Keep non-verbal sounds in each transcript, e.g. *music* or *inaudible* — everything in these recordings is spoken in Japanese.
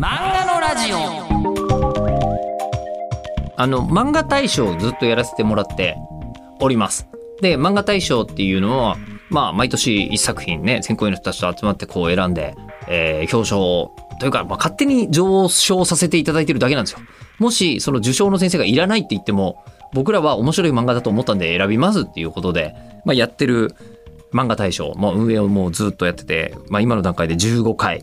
漫画のラジオ。あの漫画大賞をずっとやらせてもらっております。で漫画大賞っていうのはまあ毎年一作品ね選考委員の人たちと集まってこう選んで、えー表彰というか、まあ、勝手に上昇させていただいてるだけなんですよ。もしその受賞の先生がいらないって言っても僕らは面白い漫画だと思ったんで選びますっていうことで、まあ、やってる漫画大賞、もう運営をもうずっとやってて、まあ、今の段階で15回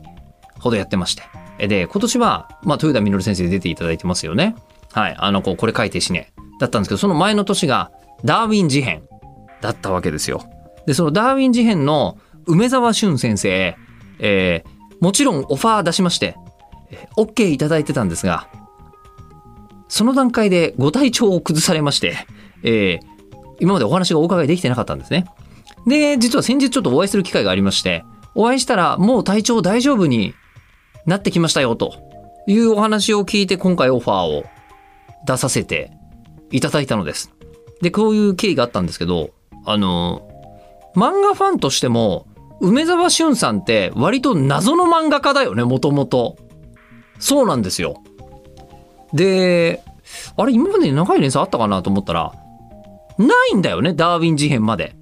ほどやってまして。で、今年は、まあ、豊田稔先生出ていただいてますよね。はい。あの、こう、これ書いてしね。だったんですけど、その前の年が、ダーウィン事変だったわけですよ。で、そのダーウィン事変の梅沢俊先生、えーもちろんオファー出しまして、えー OK いただいてたんですが、その段階でご体調を崩されまして、えー今までお話がお伺いできてなかったんですね。で、実は先日ちょっとお会いする機会がありまして、お会いしたらもう体調大丈夫になってきましたよというお話を聞いて今回オファーを出させていただいたのです。で、こういう経緯があったんですけど、あの、漫画ファンとしても、梅沢俊さんって割と謎の漫画家だよね、もともと。そうなんですよ。で、あれ今までに長い連載あったかなと思ったら、ないんだよね、ダーウィン事変まで。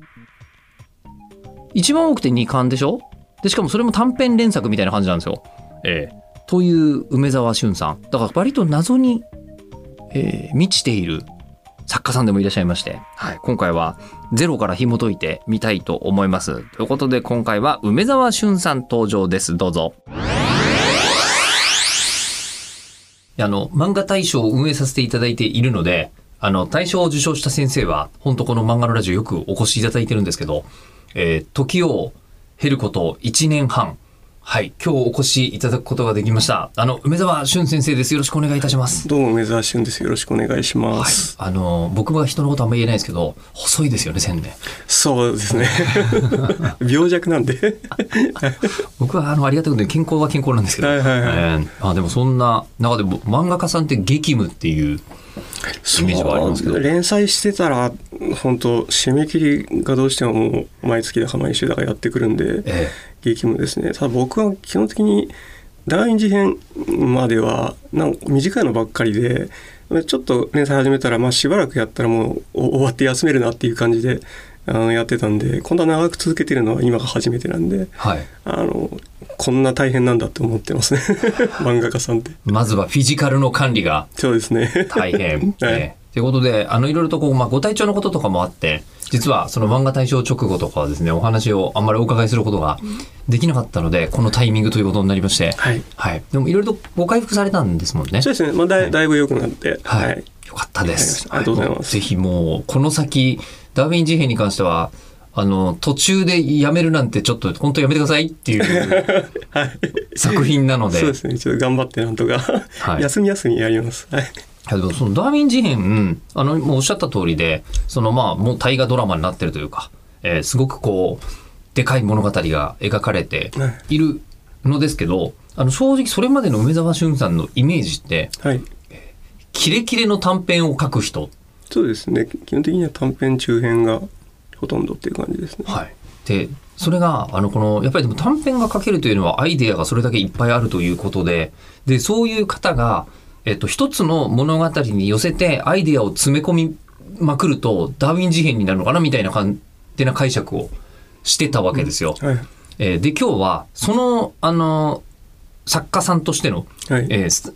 一番多くて2巻でしょ？で、しかもそれも短編連作みたいな感じなんですよ。ええという梅沢俊さん。だから割と謎に、えー満ちている作家さんでもいらっしゃいまして、はい、今回はゼロから紐解いてみたいと思います。ということで今回は梅沢俊さん登場です。どうぞ。あの、漫画大賞を運営させていただいているので、あの、大賞を受賞した先生は、本当この漫画のラジオよくお越しいただいてるんですけど、えー時を経ること1年半。はい。今日お越しいただくことができました。あの、梅沢俊先生です。よろしくお願いいたします。どうも梅沢俊です。よろしくお願いしまはいす。。あの、僕は人のことあんま言えないですけど、細いですよね、線で。そうですね。*laughs* 病弱なんで。*laughs* 僕はあのありがたくて健康は健康なんですけど、はいはいはいえーあでもそんな中でも漫画家さんって激務っていうイメージはありますけど連載してたら、本当締め切りがどうしてももう毎月だか毎週だかやってくるんで、え激務ですね。ただ僕は基本的に第二次編まではなんか短いのばっかりで、ちょっと連載始めたら、まあ、しばらくやったらもうお終わって休めるなっていう感じであのやってたんで今度は長く続けてるのは今が初めてなんではい。あのこんな大変なんだって思ってますね。*laughs* 漫画家さんって。まずはフィジカルの管理がそうですね。大変。*laughs* はい。えーということで、あの、いろいろとこう、まあ、ご体調のこととかもあって、実はその漫画大賞直後とかはですね、お話をあんまりお伺いすることができなかったので、このタイミングということになりまして、はい。はい。でも、いろいろとご回復されたんですもんね。そうですね、まあ、だいだいぶ良くなってはい。はい。よかったです。ありがとうございます。ぜひもう、この先、ダーウィン事変に関しては、あの、途中でやめるなんてちょっと本当やめてくださいっていう *laughs* 作品なので。そうですね。ちょっと頑張ってなんとか、はい。*laughs* 休み休みやります。はいいやでもそのダーウィン事変、あの、もうおっしゃった通りで、そのまあ、もう大河ドラマになってるというか、えーすごくこう、でかい物語が描かれているのですけど、あの、正直それまでの梅沢俊さんのイメージって、はいキレキレの短編を書く人。そうですね基本的には短編中編がほとんどっていう感じですねはい。で、それが、あの、この、やっぱりでも短編が書けるというのはアイデアがそれだけいっぱいあるということで、で、そういう方が、えっと、一つの物語に寄せてアイデアを詰め込みまくると、ダーウィン事変になるのかなみたいな感じな解釈をしてたわけですよ。はいえーで、今日は、その、あの、作家さんとしての、はいえーす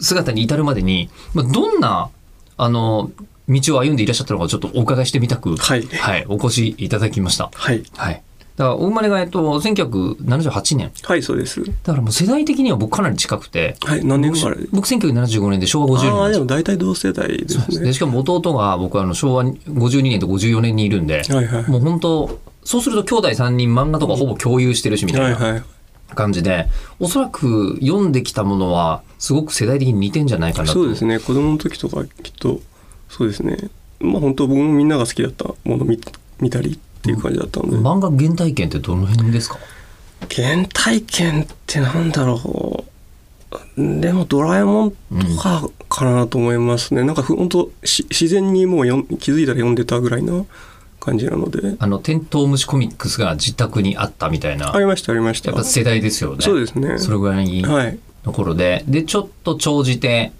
姿に至るまでに、まあ、どんな、あの、道を歩んでいらっしゃったのかをちょっとお伺いしてみたく、はいはい、お越しいただきました。はいはい。だから、お生まれが、えっと、1978年。はいそうです。だからもう世代的には僕かなり近くて、はい何年生まれ？僕1975年で昭和50年。ああでも大体同世代ですね。でしかも弟が僕はあの昭和52年と54年にいるんで、はいはい。もう本当そうすると兄弟3人漫画とかほぼ共有してるしみたいなはいはい感じで、おそらく読んできたものはすごく世代的に似てんじゃないかなと。そうですね。子供の時とかきっとそうですね。まあ本当僕もみんなが好きだったものを見見たりっていう感じだったので、漫画原体験ってどの辺ですか？原体験ってなんだろう。でもドラえもんとかかなと思いますね、なんかふ本当し自然にもうよん気づいたら読んでたぐらいな感じなので。あの、テントウムシコミックスが自宅にあったみたいな、ありましたありました。やっぱ世代ですよね。そうですね。それぐらいの頃で、で、ちょっと長じて、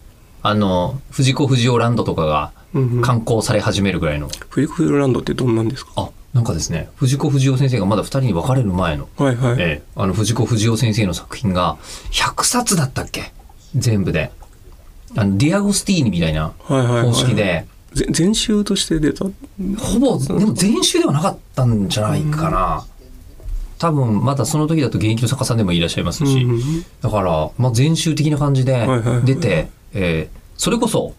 あの、藤子不二雄ランドとかがうんうん。刊行され始めるぐらいの、フリコフルランドってどんなんですか？あ、なんかですね、藤子不二雄先生がまだ二人に別れる前の、はいはい。ええ、あの、藤子不二雄先生の作品が、100冊だったっけ？全部で。あの、ディアゴスティーニみたいなはいはいはい方式で、ぜ全集として出た？ほぼ、でも全集ではなかったんじゃないかな。多分、まだその時だと現役の作家さんでもいらっしゃいますし、うんうんだから、まあ、全集的な感じではいはいはい出て、えーそれこそ、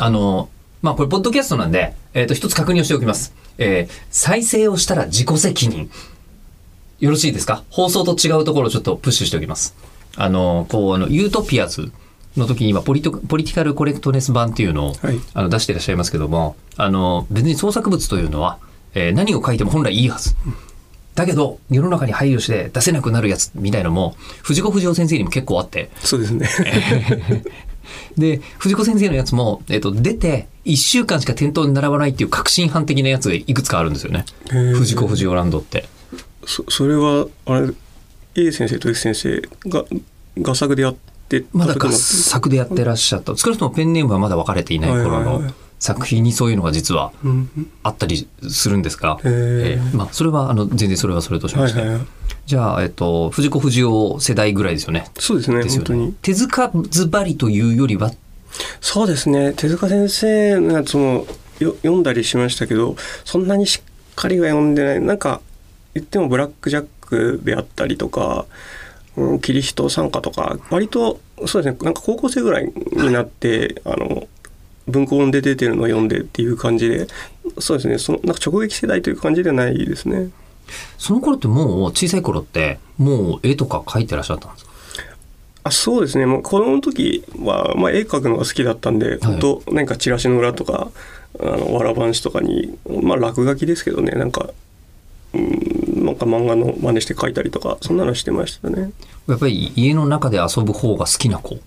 あの、まあ、これ、ポッドキャストなんで、えっ、と、一つ確認をしておきます。えー再生をしたら自己責任。よろしいですか？放送と違うところをちょっとプッシュしておきます。あの、こう、あの、ユートピアズの時に今ポリト、ポリティカルコレクトネス版っていうのを、はいあの出していらっしゃいますけども、あの、別に創作物というのは、えー何を書いても本来いいはず。だけど、世の中に配慮して出せなくなるやつみたいのも、藤子不二雄先生にも結構あって、そうですね。*laughs* で、藤子先生のやつも、えっ、と、出て、1週間しか店頭に並ばないっていう革新犯的なやつがいくつかあるんですよね。藤子不二雄ランドって。そそれは、あれ、A 先生と S 先生が画作でやってまだ合た時の作でやってらっしゃった。少なくともペンネームはまだ分かれていない頃のはいはいはい作品にそういうのが実はあったりするんですが、へーえーまあ、それは、あの、全然それはそれとしまして。はいはいはい。じゃあ、えっ、と、藤子不二雄世代ぐらいですよね。そうですね、ですよね本当に。。手塚ズバリというよりは、そうですね、手塚先生のやつもよ読んだりしましたけど、そんなにしっかりは読んでない。なんか、言ってもブラックジャックであったりとか、うん、キリスト参加とか、割と、そうですね、なんか高校生ぐらいになって、あの、文庫本で出てるのを読んでっていう感じで、そうですね、そのなんか直撃世代という感じではないですね。その頃ってもう小さい頃って、もう絵とか描いてらっしゃったんですか？あそうですね。もう子供の時は、まあ、絵描くのが好きだったんで、本当なんかチラシの裏とかあのわらばんしとかにまあ落書きですけどね。なんかうんなんか漫画の真似して描いたりとかそんなのしてましたね。やっぱり家の中で遊ぶ方が好きな子？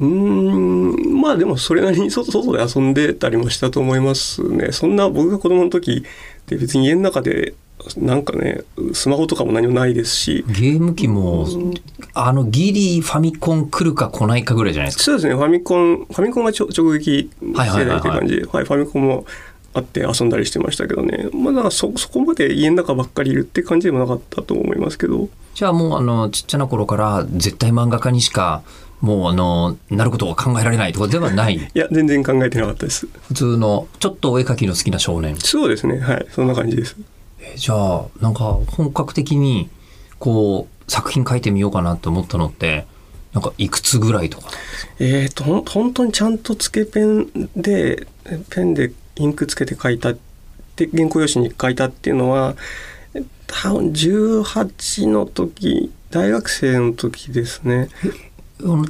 うーんまあでもそれなりに *laughs* 外外で遊んでたりもしたと思いますね。そんな僕が子供の時って別に家の中でなんかねスマホとかも何もないですし。ゲーム機も、あの、ギリファミコン来るか来ないかぐらいじゃないですか？そうですね。ファミコンファミコンが直撃世代っていう感じで、はいファミコンもあって遊んだりしてましたけどね。まあだからそそこまで家の中ばっかりいるって感じでもなかったと思いますけど。じゃあもう、あの、ちっちゃな頃から絶対漫画家にしか、もう、あの、なることが考えられないとかではない。*laughs* いや全然考えてなかったです普通の、ちょっとお絵描きの好きな少年。そうですねはいそんな感じですえじゃあ、なんか本格的に、こう、作品書いてみようかなって思ったのって、なんかいくつぐらいとか。えー、とほん本当にちゃんとつけペンでペンでインクつけて書いたって原稿用紙に書いたっていうのは多分18の時大学生の時ですね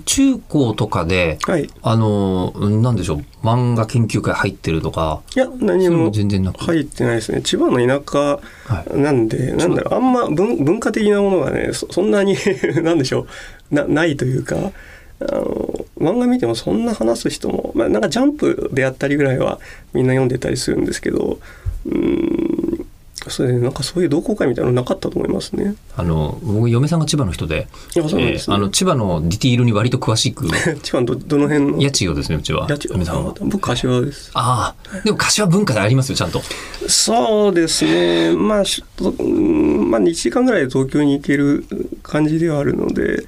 中高とかで、はい。いあの、なんでしょう、漫画研究会入ってるとか、いうのもも全然なく。入ってないですね。千葉の田舎はい。なんで、なんだろう。あんま文文化的なものがねそそんなに *laughs* なんでしょう。なないというかあの漫画見てもそんな話す人も、まあ、なんかジャンプであったりぐらいはみんな読んでたりするんですけどうーんそれでなんかそういう同好会みたいなのなかったと思いますね。あの、僕、嫁さんが千葉の人で、千葉のディティールに割と詳しく、*laughs* 千葉のどどの辺の？家賃をですね、うちは。家賃嫁さんは。僕柏です。ああ、でも柏文化でありますよ、ちゃんと。そうですね、まあ、まあ、2時間ぐらいで東京に行ける感じではあるので、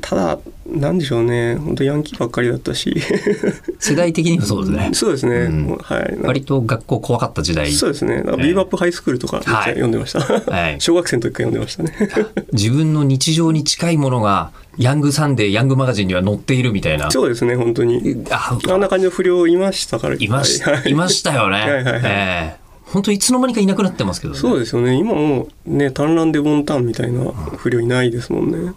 ただ、なんでしょうね、本当ヤンキーばっかりだったし、*laughs* 世代的にはそうですね。そうですね、うんはい。割と学校怖かった時代。そうですね、ビーバップハイスクールとかめっちゃはい読んでました。はい *laughs* 小学生の時から読んでましたね。*laughs* 自分の日常に近いものが、ヤングサンデー、ヤングマガジンには載っているみたいな。そうですね、本当に。ああんな感じの不良いましたから。いましはいいましたよね。はいはいはいええ本当いつの間にかいなくなってますけどね。そうですよね、今もうね、単乱でボンタンみたいな不良いないですもんね。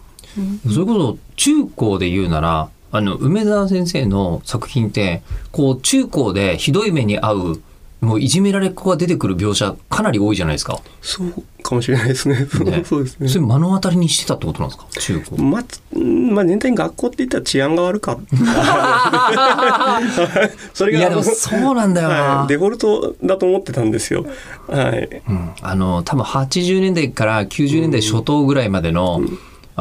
それこそ中高で言うなら、あの、梅沢先生の作品って、こう、中高でひどい目に遭う、もういじめられっ子が出てくる描写かなり多いじゃないですか。そうかもしれないですね。ねそうですね。それ目の当たりにしてたってことなんですか？中高。ままあ、全体に学校って言ったら治安が悪かった。*laughs* それがいやでもそうなんだよなはいデフォルトだと思ってたんですよ。はい。うんあの、多分80年代から90年代初頭ぐらいまでの、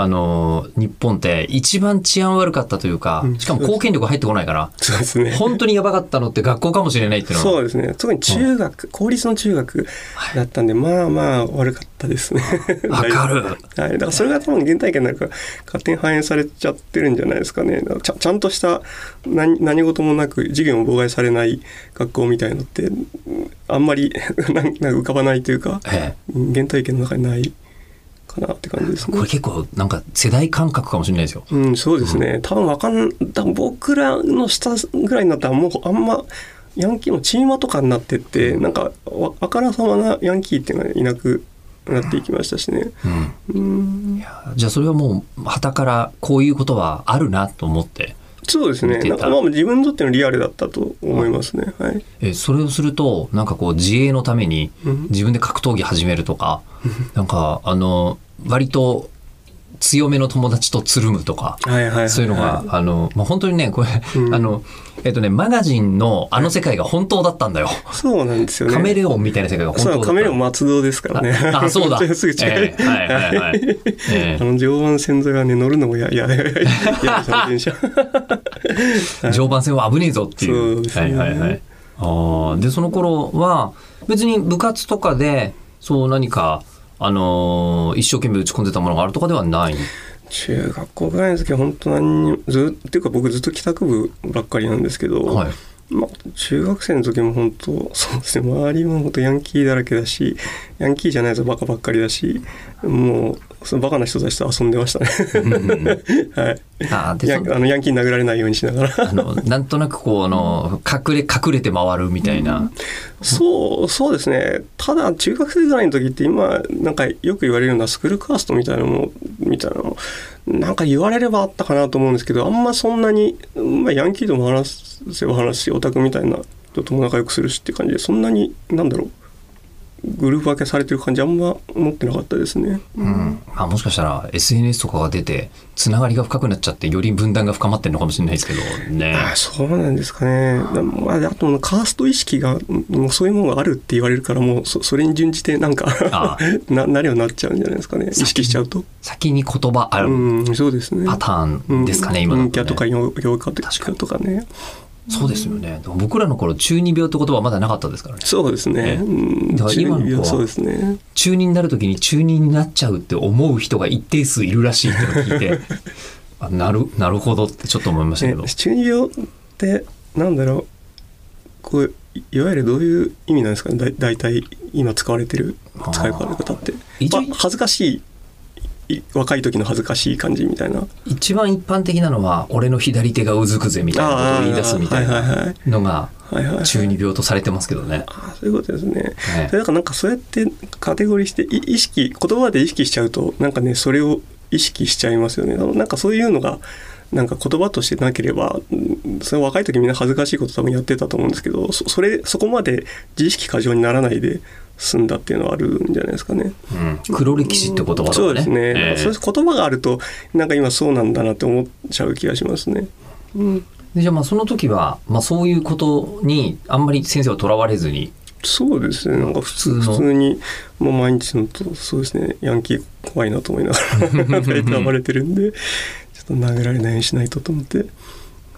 あのー日本って一番治安悪かったというか、うんしかも貢献力入ってこないから、そうですね。本当にやばかったのって学校かもしれないっていうのは。そうですね。特に中学、公立の中学だったんで、まあまあ悪かったですね。わかる。はい、だからそれが多分原体験になるから勝手に反映されちゃってるんじゃないですかねだからちゃちゃんとした何何事もなく授業も妨害されない学校みたいのってうんあんまり *laughs* なんか浮かばないというかえうん原体験の中にないかなって感じですえ、こねれ。結構なんか世代感覚かもしれないですよ。うん、そうですね。多分わかん、多分僕らの下ぐらいになったらもうあんまヤンキーもチーマとかになってって、なんかわあからさまなヤンキーっていうのがいなくなっていきましたしね。うん。うんいやじゃあそれはもう、旗からこういうことはあるなと思って、そうですね。なんかまあ自分にとってのリアルだったと思いますね。はい。えそれをすると、なんかこう自衛のためにうん自分で格闘技始めるとか、*laughs* なんかあの、割と強めの友達とつるむとか。そういうのが、あの、まあ、本当にね、これ、うんあの、えっとね、マガジンのあの世界が本当だったんだよ。そうなんですよね。カメレオンみたいな世界が本当だった。カメレオン松戸ですからね。ああそうだ *laughs* すぐ近い。ええはいはいはい *laughs* ええあの常磐線沿いはね乗るのもややややですね電車。はい常磐線は危ねえぞっていう。そうですねはいはいはい。ああ、で、その頃は、別に部活とかで、そう何か、あのー一生懸命打ち込んでたものがあるとかではない？中学校ぐらいの時は本当何にもずっていうか僕ずっと帰宅部ばっかりなんですけど、はい。まあ、中学生の時も本当そうですね周りも本当ヤンキーだらけだしヤンキーじゃないやつはバカばっかりだしもうそのバカな人たちと遊んでましたね。*laughs* はい。あーであのヤンキーに殴られないようにしながら。あの、なんとなくこう、あの、隠れ、隠れて回るみたいな。そうそうですね。ただ中学生ぐらいの時って今なんかよく言われるようなスクールカーストみたいなのもみたいなの。もなんか言われればあったかなと思うんですけどあんまそんなに、まあ、ヤンキーとも話せば話すしオタクみたいな人とも仲良くするしって感じでそんなになんだろうグループ分けされてる感じあんま持ってなかったですね。うん。まあもしかしたら SNS とかが出て、つながりが深くなっちゃって、より分断が深まってるのかもしれないですけど、ね。あそうなんですかね。だまあ、あとカースト意識がもうそういうものがあるって言われるからもうそそれに準じてなんかあ *laughs* ななるようになっちゃうんじゃないですかね意識しちゃうと。先に言葉あるうん、そうですね。パターンですかね、今の、ね。陰キャとかとかね。そうですよね。僕らの頃、中二病って言葉はまだなかったですからね。そうですね。だから今の子は。中二になるときに中二になっちゃうって思う人が一定数いるらしいって聞いて、*laughs* あなる、なるほどってちょっと思いましたけどえ。中二病ってなんだろうこういいわゆるどういう意味なんですかねだ大体今使われてる使い方って。恥ずかしいい若い時の恥ずかしい感じみたいな。一番一般的なのは、俺の左手がうずくぜみたいなことを言い出すみたいないのが。中二病とされてますけどね。あそういうことですね。えそれだからなんかそうやってカテゴリーしてい意識言葉で意識しちゃうとなんかねそれを意識しちゃいますよね。なんかそういうのがなんか言葉としてなければうんそれ若い時みんな恥ずかしいこと多分やってたと思うんですけどそそれそこまで自意識過剰にならないで済んだっていうのはあるんじゃないですかね。うん、黒歴史って言葉とかね。そうですね。ええなんかそういう言葉があるとなんか今そうなんだなって思っちゃう気がしますね。うん、でじゃあまあその時は、まあ、そういうことにあんまり先生はとらわれずにそうですね。なんか普通普通の普通にもう毎日のとそうですね。ヤンキー怖いなと思いながら *laughs* 大体暴れてるんで、ちょっと殴られないようにしないとと思って。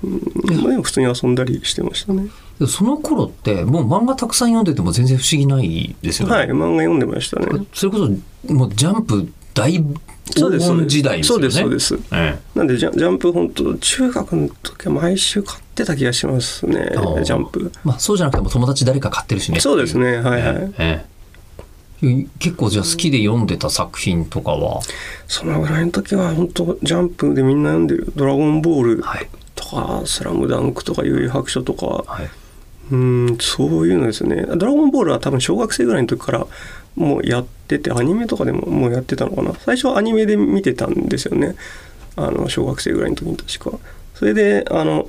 うん、まあでも普通に遊んだりしてましたね。でその頃ってもう漫画たくさん読んでても全然不思議ないですよね。はい、漫画読んでましたね。それこそもうジャンプ大黄金時代ですよね。そうですそうです。えなんでジャジャンプ本当中学の時は毎週買ってた気がしますね。ジャンプ。えまあそうじゃなくても友達誰か買ってるしね。そうですね。はいはい。えええ結構じゃあ好きで読んでた作品とかは、そのぐらいの時は本当ジャンプでみんな読んでる「ドラゴンボール」はいとか「スラムダンクとか「幽遊白書」とかはい、うんそういうのですね「ドラゴンボール」は多分小学生ぐらいの時からもうやっててアニメとかでももうやってたのかな。最初はアニメで見てたんですよね。あの小学生ぐらいの時に確か。それであの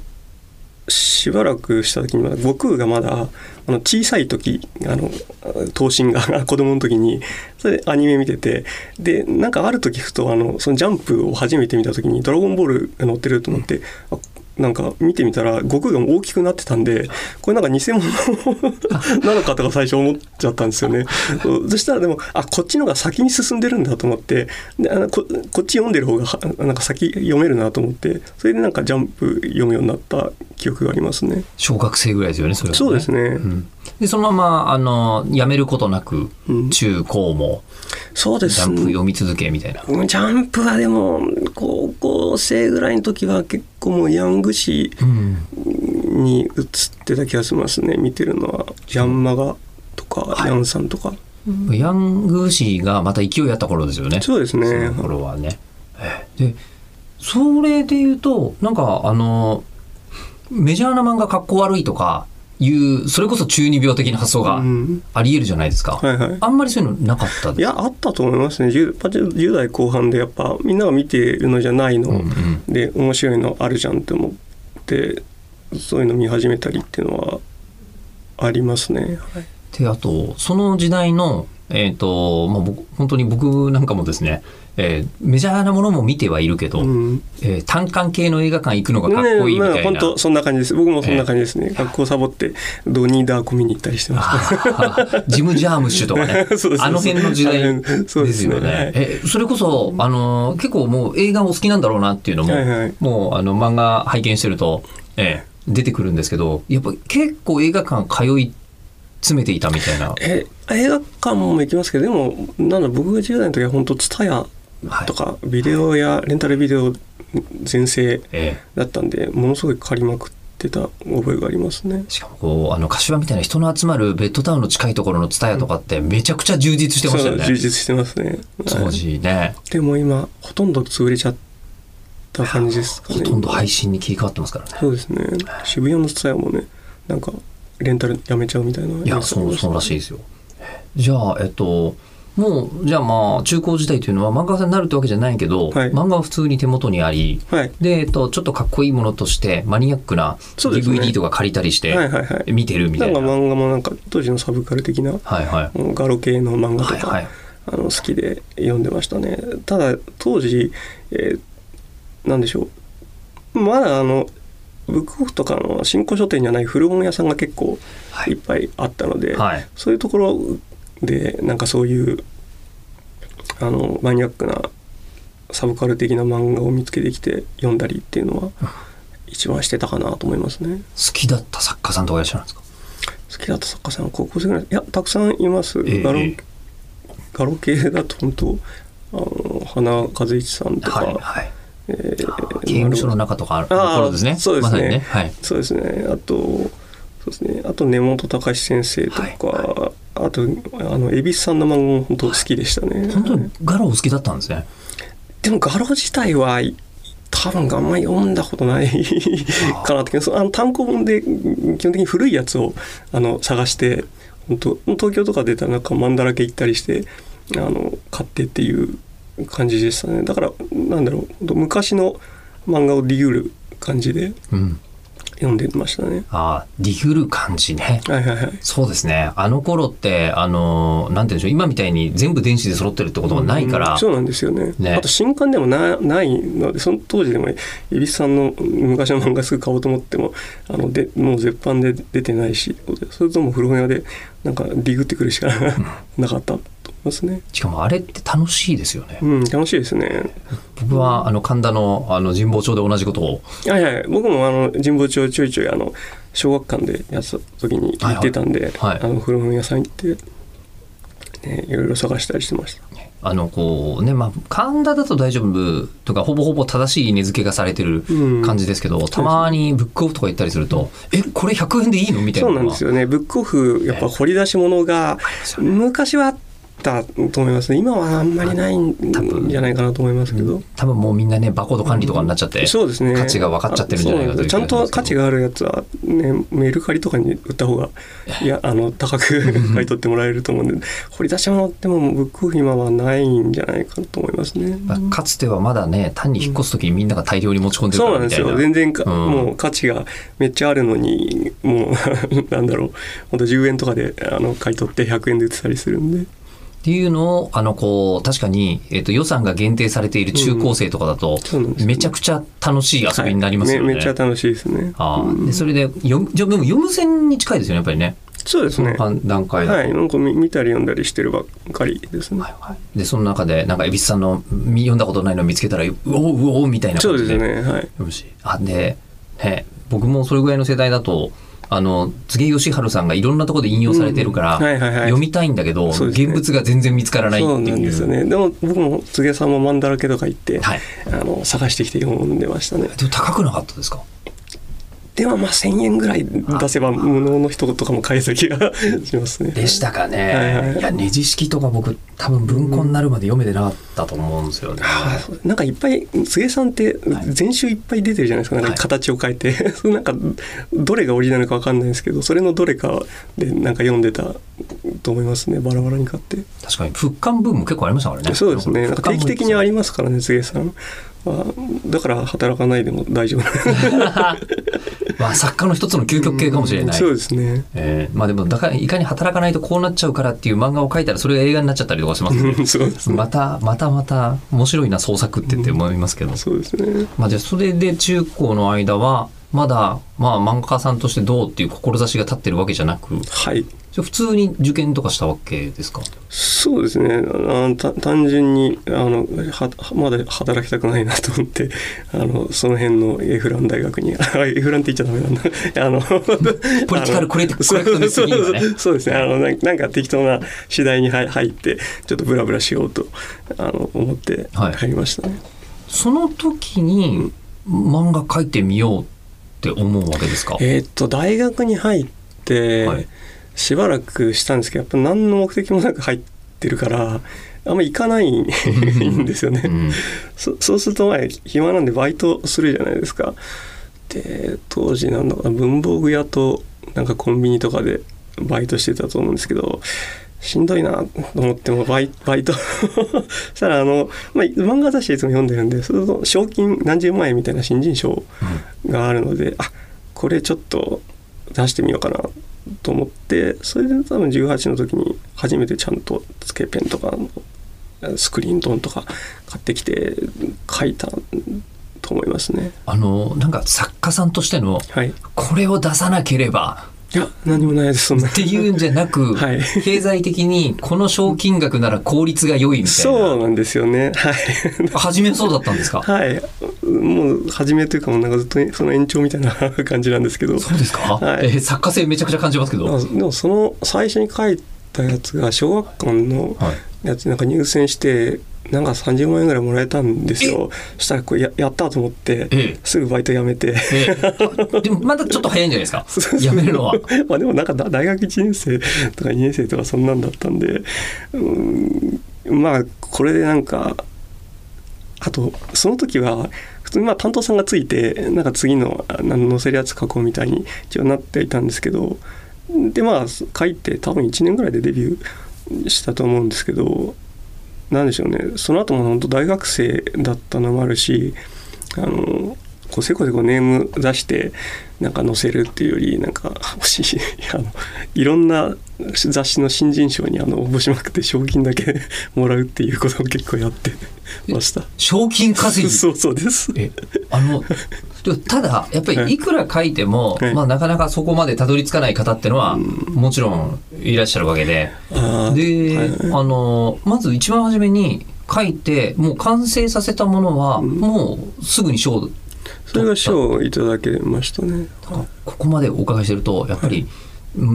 しばらくした時にまだ悟空がまだあの小さい時あの頭身が *laughs* 子供の時にそれでアニメ見てて。でなんかある時ふとあのそのジャンプを初めて見た時に「ドラゴンボール」が載ってると思って、あなんか見てみたら悟空が大きくなってたんでこれなんか偽物なのかとか最初思っちゃったんですよね。そしたらでもあこっちのが先に進んでるんだと思ってであのここっち読んでる方がはなんか先読めるなと思ってそれでなんかジャンプ読むようになった記憶がありますね。小学生ぐらいですよね、それは、ね。そうですね、うんで、そのまま、あの、やめることなく、うん中高も、そうでジャンプ読み続けみたいな。ジャンプはでも高校生ぐらいの時は結構もうヤング誌うん。に映ってた気がしますね見てるのはヤンマガとか、はいヤンさんとかヤングシーがまた勢いあった頃ですよね。そうですねその頃はね。ええで、それで言うと、なんか、あの、メジャーな漫画かっこ悪いとかいう、それこそ中二病的な発想がうん。あり得るじゃないですか。はいはい。あんまりそういうのなかった？ですいやあったと思いますね。10, 10代後半でやっぱみんなが見てるのじゃないの、うんうん。で面白いのあるじゃんって思ってそういうの見始めたりっていうのはありますね、はい。であとその時代の、えーとまあ、僕本当に僕なんかもですね、えーメジャーなものも見てはいるけど、うん。えー単館系の映画館行くのがかっこいいみたいな、ねまあ、本当そんな感じです。僕もそんな感じですね、学校サボってドニーダーコ見に行ったりしてましたジム・ジャームッシュとかね。*laughs* あの辺の時代でですすね。よね。えそれこそあの結構もう映画お好きなんだろうなっていうのも、はいはい。もうあの漫画拝見してると、えー出てくるんですけどやっぱ結構映画館通い詰めていたみたいな。え映画館も行きますけどでもなんだ僕が10代の時は本当ツタヤはい。とかビデオやレンタルビデオ全盛えだったんでものすごい借りまくってた覚えがありますね。ーしかもこうあの柏みたいな人の集まるベッドタウンの近いところの蔦屋とかってめちゃくちゃ充実してましたよね。充実してますね。当時ね。でも今ほとんど潰れちゃった感じですかね。ほとんど配信に切り替わってますからね。そうですね。渋谷のツタヤもねなんかレンタルやめちゃうみたいないやそうそうらしいですよ。じゃあえっともうじゃあまあ中高時代というのは漫画家になるってわけじゃないけど、はい漫画は普通に手元にありはいで、えっと、ちょっとかっこいいものとしてマニアックな DVD とか借りたりして見てるみたいな。なんか漫画もなんか当時のサブカル的なはいはい。うんガロ系の漫画とか、はいはい。あの好きで読んでましたねただ当時、えーなんでしょうまだあのブックオフとかの新古書店にはない古本屋さんが結構はいいっぱいあったので、はい。そういうところでなんかそういうあのマニアックなサブカル的な漫画を見つけてきて読んだりっていうのは一番してたかなと思いますね。好きだった作家さんとかいらっしゃるんですか？好きだった作家さん高校生ぐらいいやたくさんいます。ええガロええガロ系だと本当あの花和一さんとか、はいはい。えー刑務所の中とかあるところですね。そうですねまね。はい。そうですねあとそうですねあと根本隆先生とか、はあとあの蛭子さんの漫画も本当好きでしたね。本当にガロお好きだったんですね。でもガロ自体は多分あんまり読んだことない *laughs* かなってあの単行本で基本的に古いやつをあの探して本当東京とか出たらなんかマンだらけ行ったりしてあの買ってっていう感じでしたねだからなんだろう昔の漫画をディグる感じでうん。読んでましたね。ああ、ディグる感じね。はいはいはい。そうですね。あの頃って、あの、なんて言うんでしょう、今みたいに全部電子で揃ってるってことがないから、うんそうなんですよね。ね。あと新刊でもなないのでその当時でも蛭子さんの昔の漫画すぐ買おうと思ってもあのでもう絶版で出てないしそれとも古本屋でなんかディグってくるしかなかったますね。しかもあれって楽しいですよね。うん楽しいですね。僕は、あの、神田の、あの、神保町で同じことを、はいはい。僕もあの神保町ちょいちょいあの小学館でやってた時に行ってたんで、はい。はい。あの古本屋さん行って、ね、いろいろ探したりしてました。あの、こうね、まあ、神田だと大丈夫とか、ほぼほぼ正しい値付けがされてるうん。感じですけど、たまにブックオフとか行ったりすると、え、これ100円でいいの？みたいなそう。なんですよね。ブックオフやっぱ掘り出し物が昔はあったと思いますね。今はあんまりないん分じゃないかなと思いますけど、多分。もうみんなね、バコード管理とかになっちゃって、そうですね。価値が分かっちゃってるんじゃないかとちゃんと価値があるやつは、ね、メルカリとかに売った方がいやあの高く *laughs* 買い取ってもらえると思うんで掘り出し物ってもブックオフ今はないんじゃないかと思いますね。まあかつてはまだね、単に引っ越すときにみんなが大量に持ち込んでるそうなんですよからみたいな。全然か、うん。もう価値がめっちゃあるのにもうなんだろうほんと10円とかであの買い取って100円で売ってたりするん。でっていうのを、あの、こう、確かに、えっ、と、予算が限定されている中高生とかだと、そうなんねめちゃくちゃ楽しい遊びになりますよね。はいめめっちゃ楽しいですね。あーでそれで読む、じゃあでも読む線に近いですよね、やっぱりね。そうですね。段階。はい、なんか見見たり読んだりしてるばっかりですね。で、その中で、なんか、蛭子さんのみ読んだことないのを見つけたら、うおううおうみたいなそう感じで。ですね。はい。読むし。あ、で、ね、僕もそれぐらいの世代だと、あの、柘義治さんがいろんなところで引用されてるから、読みたいんだけど、ね現物が全然見つからないっていう。そうなんですよね。でも僕も柘植さんも漫だらけとか行って、はい。あの探してきて読んでましたね。でも高くなかったですか？ではまあ1000円ぐらい出せば無能の人とかも買えた気がしますね。でしたかね。はいはい。いや、ネジ式とか僕、多分文庫になるまで読めてなかったと思うんですよね。あーなんかいっぱい柘さんって全集いっぱい出てるじゃないですか、なんか形を変えて、*laughs* なんかどれがオリジナルかわかんないですけどそれのどれかでなんか読んでたと思いますね。バラバラに買って。確かに、復刊ブーム結構ありましたからね。そうですね。なんか定期的にありまますからね柘さんはだから働かないでも大丈夫 *laughs* まあ、作家の一つの究極系かもしれない。そうですね。えーまあでもだからいかに働かないとこうなっちゃうからっていう漫画を描いたらそれが映画になっちゃったりとかしますね。そうですね。またまたまた面白いな創作ってって思いますけど、そうですね。まあじゃあそれで中高の間はまだまあ漫画家さんとしてどうっていう志が立ってるわけじゃなく。はいじゃあ普通に受験とかしたわけですか？そうですね。あのた単純にあのはまだ働きたくないなと思ってあのその辺のエフラン大学にあエフランって言っちゃダメなんだ。あの *laughs* ポリティカルコレクコレクトネス的にはね。*laughs* そうですね。あのなんなんか適当な次第に入入ってちょっとブラブラしようとあの思ってはい。入りましたね、その時に漫画描いてみようって思うわけですか？えーっと大学に入って、はいしばらくしたんですけどやっぱ何の目的もなく入ってるからあんま行かないんですよね。うん。そそうすると前暇なんでバイトするじゃないですか。で当時なんだかな文房具屋となんかコンビニとかでバイトしてたと思うんですけどしんどいなと思ってもバイバイト。*laughs* そしたらあの、まあ、漫画雑誌いつも読んでるんでそうすると賞金何十万円みたいな新人賞があるのであこれちょっと出してみようかなと思ってそれで多分18の時に初めてちゃんとつけペンとかスクリーントンとか買ってきて書いたと思いますね。あのなんか作家さんとしてのはい。いこれを出さなければや何もないですそんな。っていうんじゃなく、*laughs* はい経済的にこの賞金額なら効率が良いみたいなそうなんですよね。はい。初めそうだったんですか？はい。もう初めというかもうなんかずっとその延長みたいな *laughs* 感じなんですけど。そうですか、はい。えー作家性めちゃくちゃ感じますけど、あでもその最初に書いたやつが小学館のはい。やつなんか入選してなんか30万円ぐらいもらえたんですよ。そしたらこれややったと思ってええ。すぐバイト辞めて。えーでもまだちょっと早いんじゃないですか？*laughs* そうそう。やめるのは。*laughs* まあでもなんかだ大学1年生とか2年生とかそんなんだったんでうんまあこれでなんかあとその時は普通にまあ担当さんがついてなんか次のの載せるやつ書こうみたいに一応なっていたんですけどでまあ書いて多分1年ぐらいでデビューしたと思うんですけどなんでしょうね。その後も本当大学生だったのもあるしあのこうせこせこネーム出してなんか載せるっていうよりなんか欲しい *laughs* いろんな雑誌の新人賞にあの応募しまくって賞金だけ *laughs* もらうっていうことを結構やってました。賞金稼ぎ？*laughs* そうそうです。えあのただやっぱりい。くら書いても、はい。まあ、なかなかそこまでたどり着かない方ってのはもちろんいらっしゃるわけで。で、はい。あのまず一番初めに書いてもう完成させたものは、もうすぐに賞それが賞をいただけましたね。ここまでお伺いしてるとやっぱり、うん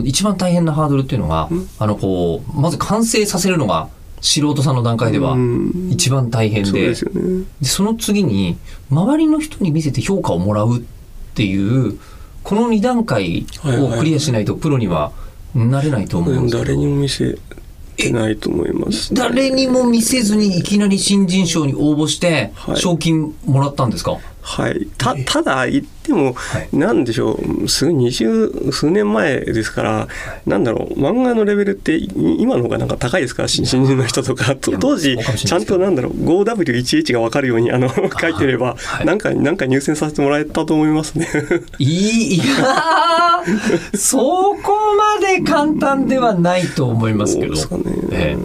一番大変なハードルっていうのが、あのこうまず完成させるのが素人さんの段階ではうん。一番大変で,、そうでその次に周りの人に見せて評価をもらうっていうこの2段階をクリアしないとプロにはなれないと思うんですけど。誰にも見せてないと思います。誰にも見せずにいきなり新人賞に応募してはい。賞金もらったんですか、はい、たただ言っても、はい。なんでしょう。すごい二十数年前ですから、なんだろう。漫画のレベルってい今の方がなんか高いですか？ら新新人の人とか。と当時ちゃんとなんだろう。5W11 が分かるようにあの書いてれば、はい。なんかなんか入選させてもらえたと思いますね。いい *laughs* そこまで簡単ではないと思いますけど。そえ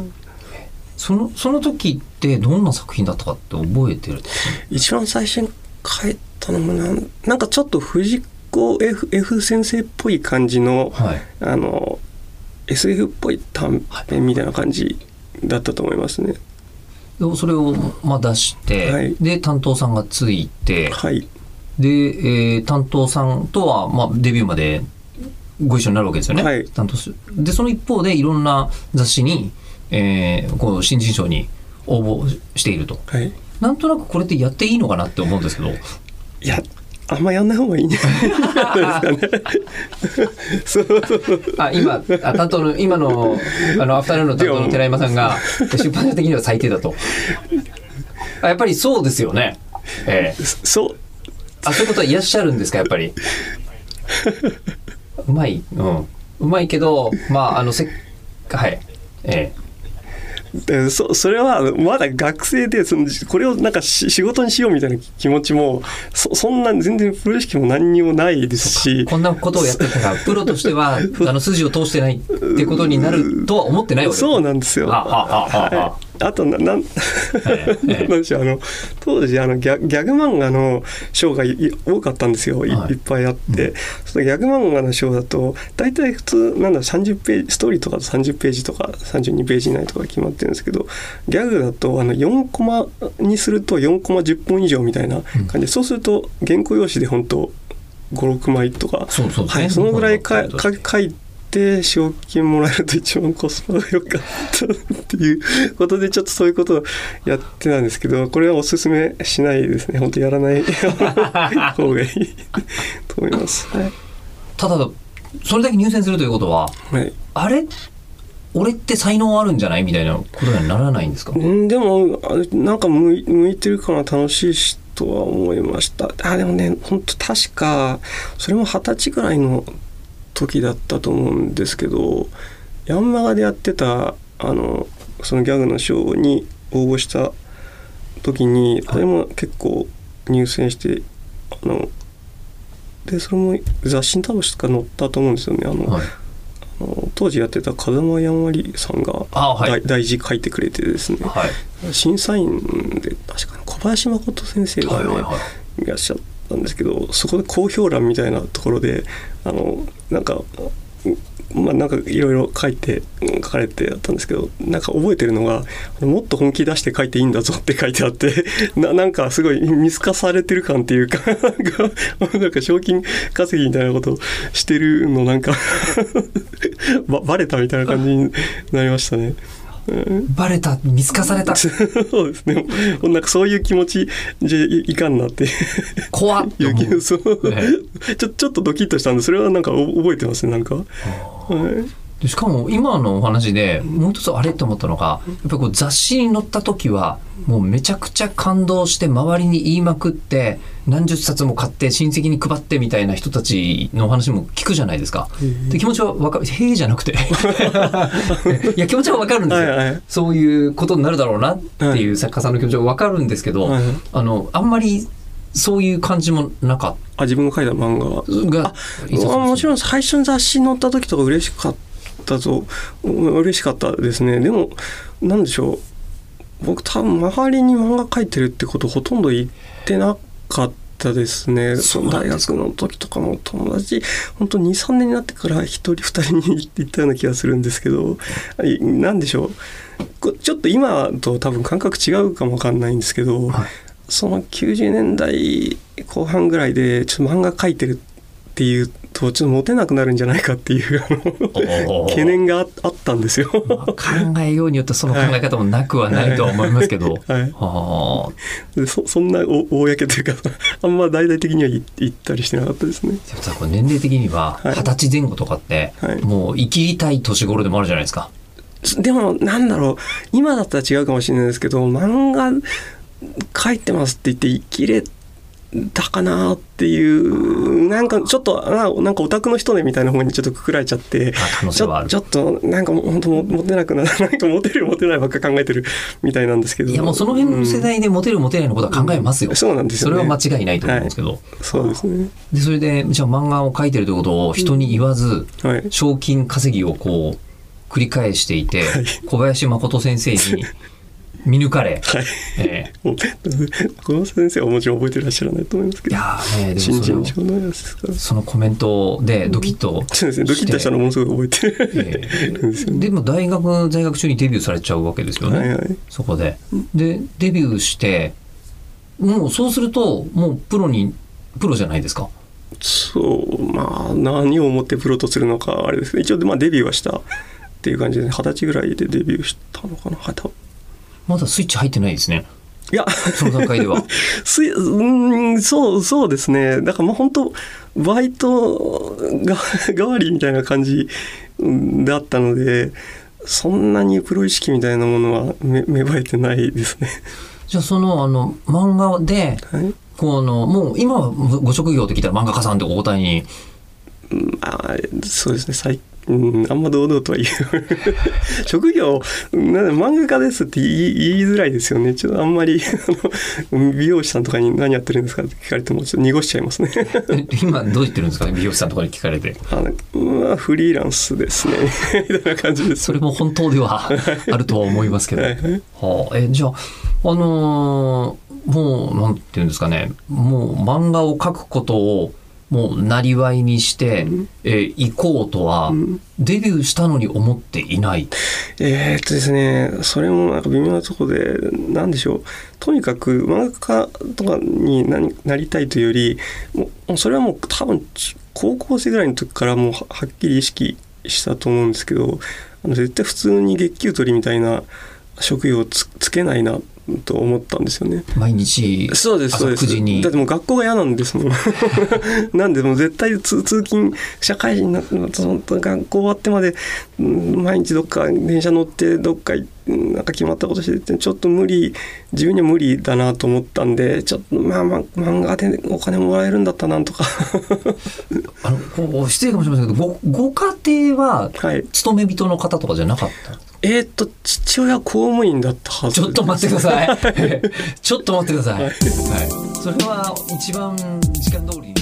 そのその時ってどんな作品だったかって覚えてる一番最初に書いたのもなんなんかちょっと藤子 F, F 先生っぽい感じの、はいあの SF っぽい短編みたいな感じだったと思いますね。でそれをまあ出して、はいで担当さんがついてはい、で、えー担当さんとは、まあ、デビューまでご一緒になるわけですよね。はい担当するでその一方でいろんな雑誌に、えーこう新人賞に応募しているとはい。なんとなくこれってやっていいのかなって思うんですけど。いや、あんまやんない方がいいんじゃないですかね。そう。そうそう。あ今あ担当の今のあのアフタヌーンの担当の寺山さんが出版社的には最低だと。あやっぱりそうですよね。ええ。そう。あそういうことはいらっしゃるんですかやっぱり。*laughs* うまい。うん。うまいけどまああのせっはい。えでそそれはまだ学生でそのこれをなんかし仕事にしようみたいな気持ちもそそんな全然プロ意識も何にもないですし。えこんなことをやってたら *laughs* プロとしてはあの筋を通してないってことになるとは思ってないわけそうなんですよ。はははははいあとななんええなんでしょうあの当時あのギャギャグ漫画の賞が多かったんですよい,、っぱいあって、そのギャグ漫画の賞だと大体普通なんだ30ページストーリーとかだと30ページとか32ページ以内とか決まってるんですけどギャグだとあの4コマにすると4コマ10本以上みたいな感じで、そうすると原稿用紙で本当56枚とか。そはい、そのぐらいかか書いて賞金もらえると一番コスパが良かったっていうことでちょっとそういうことをやってたんですけどこれはおすすめしないですね。本当やらない *laughs* 方がいい *laughs* と思います。はい。ただそれだけ入選するということははい。あれ？俺って才能あるんじゃないみたいなことにはならないんですか？うん、でもあなんか向い向いてるから楽しいしとは思いました。あでもね本当確かそれも二十歳ぐらいの時だったと思うんですけどヤンマガでやってたあのそのギャグのショーに応募した時にこれも結構入選してあのでそれも雑誌に多分しか載ったと思うんですよね。あの、はい。あの当時やってた風間やんわりさんがあはい。大大事書いてくれてですね。はい。審査員で確かに小林誠先生がね、はいはいはい。いらっしゃったんですけどそこで好評欄みたいなところであのなんかまあなんかいろいろ書いて書かれてあったんですけどなんか覚えてるのが「もっと本気出して書いていいんだぞ」って書いてあって *laughs* ななんかすごい見透かされてる感っていうか *laughs* なんかなんか賞金稼ぎみたいなことをしてるのなんか *laughs* ばバレたみたいな感じになりましたね。うんバレた見透かされた。そうですね。なんかそういう気持ちじゃいいかんなって。怖っ。っていう。気思うそうねちょちょっとドキッとしたんでそれはなんかお覚えてますねなんか。はいでしかも今のお話でもう一つあれって思ったのがやっぱりこう雑誌に載った時はもうめちゃくちゃ感動して周りに言いまくって何十冊も買って親戚に配ってみたいな人たちのお話も聞くじゃないですか。で気持ちはわかる「へえ」じゃなくて。*laughs* いや気持ちはわかるんですよ、はいはい。そういうことになるだろうなっていう作家さんの気持ちはわかるんですけど、はい。あのあんまりそういう感じもなかっあ自分が書いた漫画があもちろんん最初に雑誌に載った時とか嬉しかったとうん嬉しかったですね。でもなんでしょう。僕多分周りに漫画描いてるってことほとんど言ってなかったですね。大学の時とかも友達本当23年になってから1人2人に言ったような気がするんですけど。いなんでしょう。こちょっと今と多分感覚違うかもわかんないんですけど、はい。その90年代後半ぐらいでちょっと漫画描いてるっていうとちょっとモテなくなるんじゃないかっていうあの懸念がああったんですよ。考えようによってその考え方もなくはないとは思いますけど。はいはあでそそんなお公というかあんま大々的には言言ったりしてなかったですね。年齢的にははい二十歳前後とかって、はいもう生きりたい年頃でもあるじゃないですか。でもなんだろう今だったら違うかもしれないですけど漫画描いてますって言って生きれたかなっていうなんかちょっとあなんかオタクの人ねみたいな方にちょっとくくられちゃってちょちょっとなんかもう本当もモテなくななんかモテるモテないばっか考えてるみたいなんですけど。いやもうその辺の世代でモテるモテないのことは考えますよ。うん。そうなんですよね。それは間違いないと思うんですけど。そうですね。でそれでじゃあ漫画を描いてるということを人に言わず、はい。賞金稼ぎをこう繰り返していて、はい。小林誠先生に見抜かれ、はい。えもうこの先生はもちろん覚えてらっしゃらないと思いますけど。ーいやーねでも新人賞のやつですか。らそのコメントでドキッとそうですねドキッとしたのものすごい覚えてえるんですよね。でも大学在学中にデビューされちゃうわけですよね、はいはい。そこで。でデビューしてもうそうするともうプロにプロじゃないですか。そうまあ何を思ってプロとするのかあれですけど一応まあデビューはしたっていう感じで二十歳ぐらいでデビューしたのかなまだスイッチ入ってないですね。いやその段階では。*laughs* うーんそうそうですねだからもう本当バイトが代わりみたいな感じうんだったのでそんなにプロ意識みたいなものはめ芽生えてないですね。*laughs* じゃあそのあの漫画ではいこのもう今はご職業って聞いたら漫画家さんってお答えにうんあそうですね最うん、あんま堂々とは言う。*laughs* 職業な漫画家ですって言い言いづらいですよね。ちょっとあんまり *laughs* あの美容師さんとかに何やってるんですかって聞かれてもちょっと濁しちゃいますね。え *laughs* 今どう言ってるんですか美容師さんとかに聞かれて。あのまあフリーランスですね。みたいな感じです。それも本当ではあるとは思いますけど。はい。はいはあ、えじゃあ、あのーもうなんていうんですかね。もう漫画を描くことをもうなりわいにして、えー行こうとは、ん。デビューしたのに思っていない。えーっとですねそれもなんか微妙なところで何でしょう。とにかく漫画家とかにななりたいというよりもうそれはもう多分ち高校生ぐらいの時からもうははっきり意識したと思うんですけどあの絶対普通に月給取りみたいな職業をつつけないなと思ったんですよね。毎日そうですそうです。朝9時に。だってもう学校が嫌なんですもん。*laughs* なんでもう絶対通通勤社会人になって学校終わってまでうん毎日どっか電車乗ってどっかいなんか決まったことしててちょっと無理自分には無理だなと思ったんでちょっとまあまあ漫画でお金もらえるんだったらなんとか。*laughs* あのこう失礼かもしれませんけどごご家庭ははい。勤め人の方とかじゃなかった？えーっと父親公務員だったはずちょっと待ってください。*laughs* ちょっと待ってください、はい。はい、それは一番時間通りに。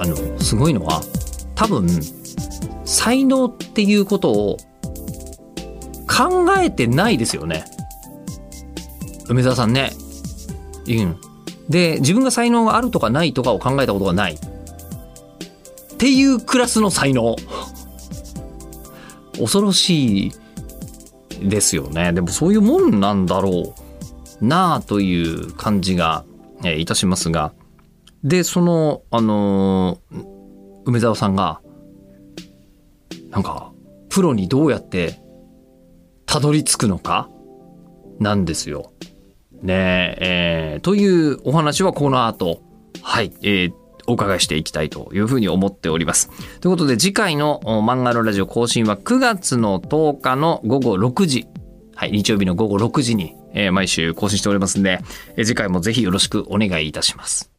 あのすごいのは多分才能っていうことを考えてないですよね。梅沢さんね。うん。で自分が才能があるとかないとかを考えたことがない。っていうクラスの才能。*laughs* 恐ろしいですよね。でもそういうもんなんだろうなあという感じが、えいたしますが。でそのあのー梅沢さんがなんかプロにどうやってたどり着くのか？なんですよ。ねえーというお話はこの後はい、えーお伺いしていきたいというふうに思っております。ということで次回の漫画のラジオ更新は9月の10日の午後6時。はい、日曜日の午後6時に、えー毎週更新しておりますんで、えー次回もぜひよろしくお願いいたします。